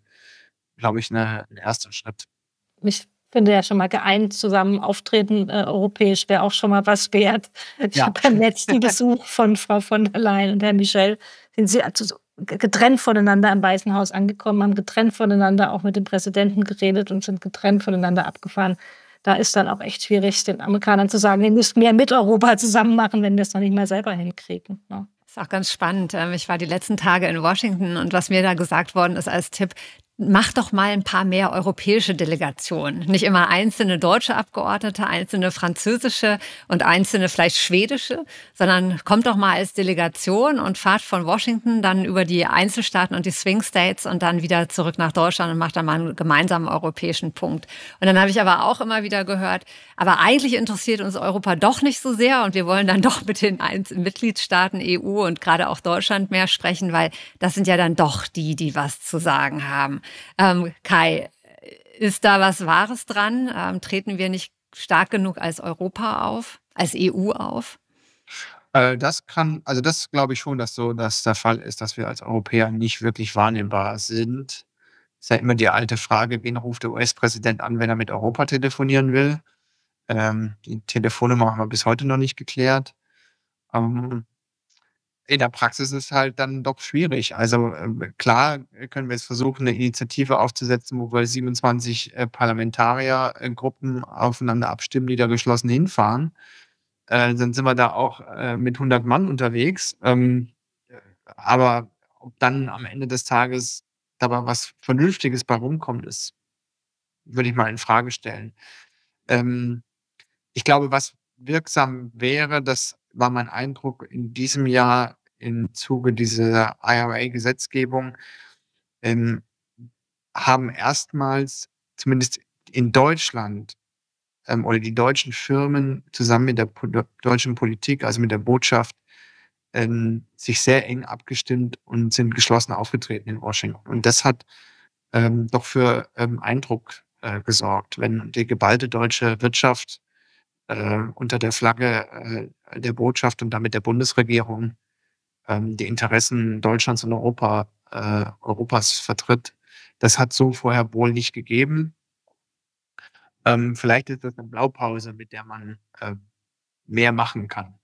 glaube ich, ein erster Schritt. Mich finde ja schon mal geeint zusammen auftreten äh, europäisch wäre auch schon mal was wert. Ja. Beim letzten Besuch von Frau von der Leyen und Herrn Michel sind sie also getrennt voneinander im Weißen Haus angekommen, haben getrennt voneinander auch mit dem Präsidenten geredet und sind getrennt voneinander abgefahren. Da ist dann auch echt schwierig, den Amerikanern zu sagen, ihr müsst mehr mit Europa zusammen machen, wenn wir es noch nicht mal selber hinkriegen. Ja. Ne? Das ist auch ganz spannend. Ähm, ich war die letzten Tage in Washington und was mir da gesagt worden ist als Tipp, mach doch mal ein paar mehr europäische Delegationen. Nicht immer einzelne deutsche Abgeordnete, einzelne französische und einzelne vielleicht schwedische, sondern kommt doch mal als Delegation und fahrt von Washington dann über die Einzelstaaten und die Swing States und dann wieder zurück nach Deutschland und macht dann mal einen gemeinsamen europäischen Punkt. Und dann habe ich aber auch immer wieder gehört, aber eigentlich interessiert uns Europa doch nicht so sehr und wir wollen dann doch mit den Mitgliedstaaten EU und gerade auch Deutschland mehr sprechen, weil das sind ja dann doch die, die was zu sagen haben. Ähm, Kai, ist da was Wahres dran? Ähm, treten wir nicht stark genug als Europa auf, als EU auf? Äh, das kann, also das glaube ich schon, dass so dass der Fall ist, dass wir als Europäer nicht wirklich wahrnehmbar sind. Ist ja immer die alte Frage, wen ruft der US-Präsident an, wenn er mit Europa telefonieren will? Ähm, die Telefonnummer haben wir bis heute noch nicht geklärt. Ähm, in der Praxis ist halt dann doch schwierig. Also äh, klar können wir jetzt versuchen, eine Initiative aufzusetzen, wo wir 27 äh, Parlamentariergruppen aufeinander abstimmen, die da geschlossen hinfahren. Äh, dann sind wir da auch äh, mit 100 Mann unterwegs. Ähm, aber ob dann am Ende des Tages dabei was Vernünftiges bei rumkommt, ist, würde ich mal in Frage stellen. Ähm, ich glaube, was wirksam wäre, das war mein Eindruck in diesem Jahr im Zuge dieser IRA-Gesetzgebung, ähm, haben erstmals, zumindest in Deutschland, ähm, oder die deutschen Firmen zusammen mit der po deutschen Politik, also mit der Botschaft, ähm, sich sehr eng abgestimmt und sind geschlossen aufgetreten in Washington. Und das hat ähm, doch für ähm, Eindruck äh, gesorgt, wenn die geballte deutsche Wirtschaft äh, unter der Flagge äh, der Botschaft und damit der Bundesregierung ähm, die Interessen Deutschlands und Europa, äh, Europas vertritt. Das hat so vorher wohl nicht gegeben. Ähm, vielleicht ist das eine Blaupause, mit der man äh, mehr machen kann.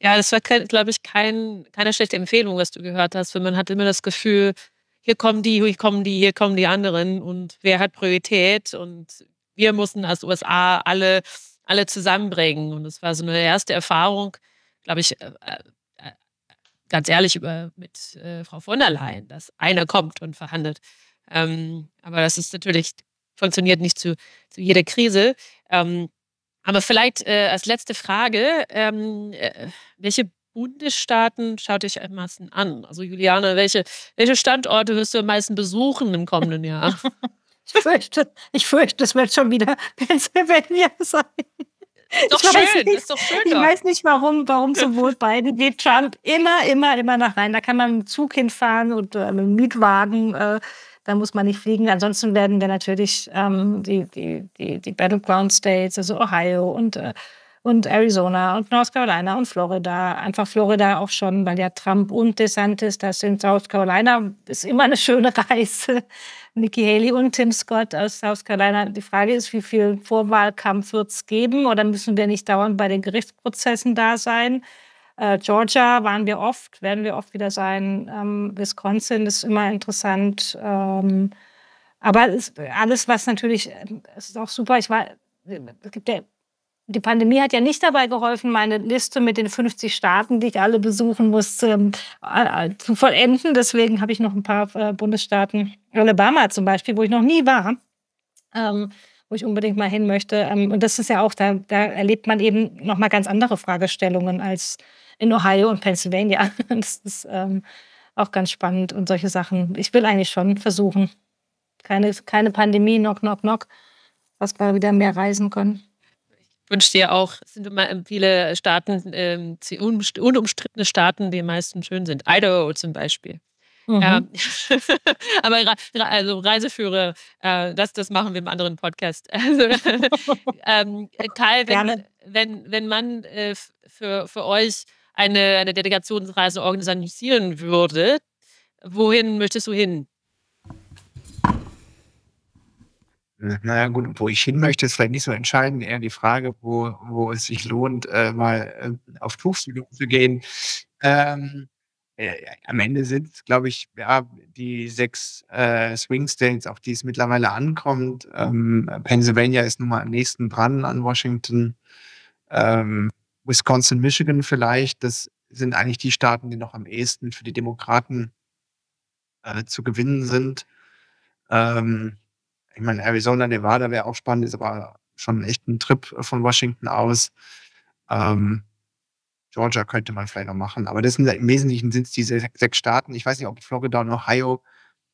Ja, das war, glaube ich, kein, keine schlechte Empfehlung, was du gehört hast, weil man hat immer das Gefühl, hier kommen die, hier kommen die, hier kommen die anderen und wer hat Priorität und wir mussten als USA alle, alle zusammenbringen. Und das war so eine erste Erfahrung, glaube ich, äh, äh, ganz ehrlich über, mit äh, Frau von der Leyen, dass einer kommt und verhandelt. Ähm, aber das ist natürlich, funktioniert nicht zu, zu jeder Krise. Ähm, aber vielleicht äh, als letzte Frage, ähm, äh, welche Bundesstaaten schaut euch am meisten an? Also Juliane, welche, welche Standorte wirst du am meisten besuchen im kommenden Jahr? ich fürchte, ich fürchte, es wird schon wieder Pennsylvania sein. Doch schön, nicht, ist doch schön. Ich doch. weiß nicht, warum, warum sowohl Biden wie Trump immer, immer, immer nach rein. Da kann man mit dem Zug hinfahren und äh, mit dem Mietwagen. Äh, da muss man nicht fliegen. Ansonsten werden wir natürlich ähm, die, die, die, die Battleground States, also Ohio und, äh, und Arizona und North Carolina und Florida, einfach Florida auch schon, weil ja Trump und DeSantis, das sind South Carolina, ist immer eine schöne Reise. Nikki Haley und Tim Scott aus South Carolina. Die Frage ist, wie viel Vorwahlkampf wird es geben oder müssen wir nicht dauernd bei den Gerichtsprozessen da sein? Äh, Georgia waren wir oft, werden wir oft wieder sein. Ähm, Wisconsin ist immer interessant. Ähm, aber alles, was natürlich, es ist auch super. Ich war, es gibt ja, die Pandemie hat ja nicht dabei geholfen, meine Liste mit den 50 Staaten, die ich alle besuchen muss, ähm, äh, zu vollenden. Deswegen habe ich noch ein paar äh, Bundesstaaten, Alabama zum Beispiel, wo ich noch nie war. Ähm, wo ich unbedingt mal hin möchte. Ähm, und das ist ja auch, da, da erlebt man eben noch mal ganz andere Fragestellungen als in Ohio und Pennsylvania. Das ist auch ganz spannend und solche Sachen. Ich will eigentlich schon versuchen. Keine, keine Pandemie, knock, knock, knock, dass wir wieder mehr reisen können. Ich wünsche dir auch, es sind immer viele Staaten, ähm, unumstrittene Staaten, die meisten schön sind. Idaho zum Beispiel. Mhm. Ja. Aber also Reiseführer, äh, das, das machen wir im anderen Podcast. Also, ähm, Kai, wenn, wenn, wenn man äh, für, für euch eine, eine Delegationsreise organisieren würde, wohin möchtest du hin? Naja, gut, wo ich hin möchte, ist vielleicht nicht so entscheidend. Eher die Frage, wo, wo es sich lohnt, äh, mal äh, auf Tuchfühlung zu gehen. Ähm, äh, am Ende sind es, glaube ich, ja, die sechs äh, Swing States, auf die es mittlerweile ankommt. Ähm, Pennsylvania ist nun mal am nächsten dran an Washington. Ähm, Wisconsin, Michigan vielleicht, das sind eigentlich die Staaten, die noch am ehesten für die Demokraten äh, zu gewinnen sind. Ähm, ich meine, Arizona, Nevada wäre auch spannend, ist aber schon echt ein Trip von Washington aus. Ähm, Georgia könnte man vielleicht noch machen, aber das sind im Wesentlichen sind es diese sechs Staaten. Ich weiß nicht, ob Florida und Ohio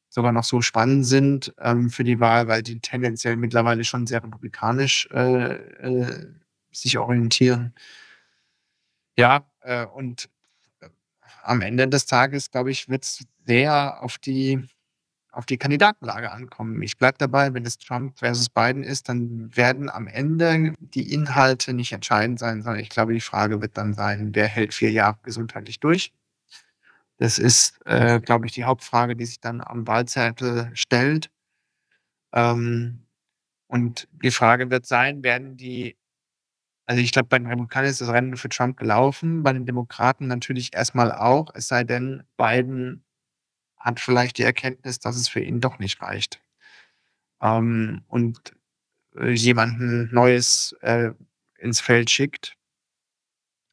sogar noch so spannend sind ähm, für die Wahl, weil die tendenziell mittlerweile schon sehr republikanisch äh, äh, sich orientieren. Ja, äh, und äh, am Ende des Tages, glaube ich, wird es sehr auf die, auf die Kandidatenlage ankommen. Ich bleibe dabei, wenn es Trump versus Biden ist, dann werden am Ende die Inhalte nicht entscheidend sein, sondern ich glaube, die Frage wird dann sein, wer hält vier Jahre gesundheitlich durch. Das ist, äh, glaube ich, die Hauptfrage, die sich dann am Wahlzettel stellt. Ähm, und die Frage wird sein, werden die Also ich glaube, bei den Republikanern ist das Rennen für Trump gelaufen, bei den Demokraten natürlich erstmal auch, es sei denn, Biden hat vielleicht die Erkenntnis, dass es für ihn doch nicht reicht. Ähm, und äh, jemanden Neues äh, ins Feld schickt,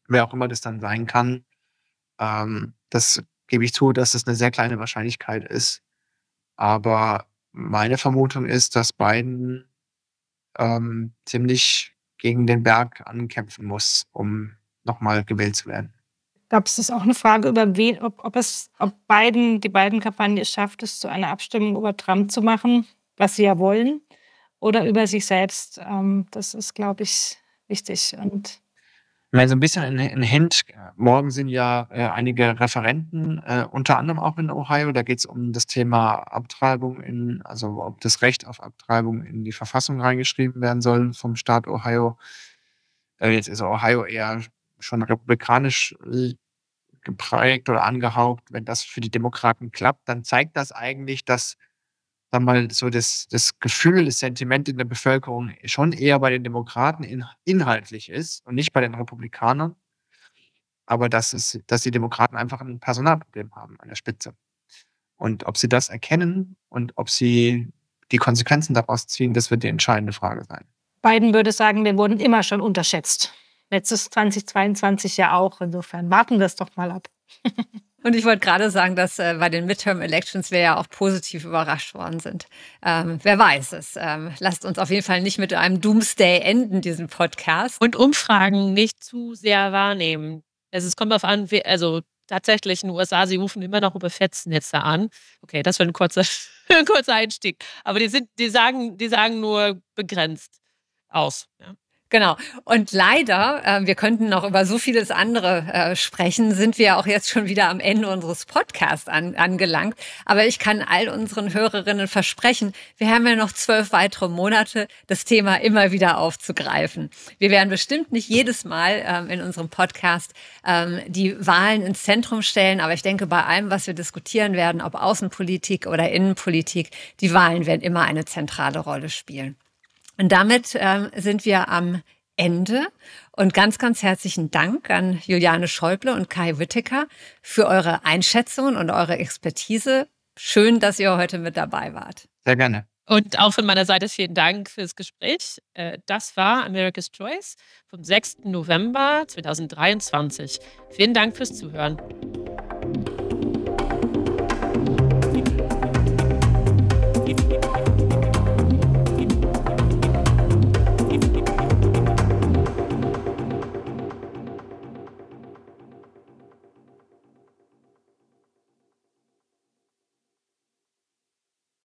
wer auch immer das dann sein kann. Ähm, das gebe ich zu, dass es eine sehr kleine Wahrscheinlichkeit ist. Aber meine Vermutung ist, dass Biden ähm, ziemlich gegen den Berg ankämpfen muss, um nochmal gewählt zu werden. Gab es auch eine Frage über wen, ob, ob es, ob Biden, die beiden Kampagne schafft, es zu einer Abstimmung über Trump zu machen, was sie ja wollen, oder über sich selbst. Ähm, das ist, glaube ich, wichtig. Und Mal so ein bisschen ein Hint. Morgen sind ja äh, einige Referenten, äh, unter anderem auch in Ohio. Da geht es um das Thema Abtreibung in, also ob das Recht auf Abtreibung in die Verfassung reingeschrieben werden soll vom Staat Ohio. Äh, jetzt ist Ohio eher schon republikanisch äh, geprägt oder angehaucht. Wenn das für die Demokraten klappt, dann zeigt das eigentlich, dass sag mal, so das, das Gefühl, das Sentiment in der Bevölkerung schon eher bei den Demokraten in, inhaltlich ist und nicht bei den Republikanern. Aber dass, es, dass die Demokraten einfach ein Personalproblem haben an der Spitze. Und ob sie das erkennen und ob sie die Konsequenzen daraus ziehen, das wird die entscheidende Frage sein. Biden würde sagen, wir wurden immer schon unterschätzt. Letztes 2022 ja auch. Insofern warten wir es doch mal ab. Und ich wollte gerade sagen, dass äh, bei den Midterm Elections wir ja auch positiv überrascht worden sind. Ähm, wer weiß es. Ähm, lasst uns auf jeden Fall nicht mit einem Doomsday enden, diesen Podcast. Und Umfragen nicht zu sehr wahrnehmen. Also es kommt darauf an, also tatsächlich in den USA, sie rufen immer noch über Festnetze an. Okay, das war ein kurzer, ein kurzer Einstieg. Aber die, sind, die, sagen, die sagen nur begrenzt aus. Ja. Genau. Und leider, äh, wir könnten noch über so vieles andere äh, sprechen, sind wir auch jetzt schon wieder am Ende unseres Podcasts an, angelangt. Aber ich kann all unseren Hörerinnen versprechen, wir haben ja noch zwölf weitere Monate, das Thema immer wieder aufzugreifen. Wir werden bestimmt nicht jedes Mal ähm, in unserem Podcast ähm, die Wahlen ins Zentrum stellen, aber ich denke, bei allem, was wir diskutieren werden, ob Außenpolitik oder Innenpolitik, die Wahlen werden immer eine zentrale Rolle spielen. Und damit ähm, sind wir am Ende. Und ganz, ganz herzlichen Dank an Juliane Schäuble und Kai Whittaker für eure Einschätzungen und eure Expertise. Schön, dass ihr heute mit dabei wart. Sehr gerne. Und auch von meiner Seite vielen Dank fürs Gespräch. Äh, das war America's Choice vom 6. November 2023. Vielen Dank fürs Zuhören.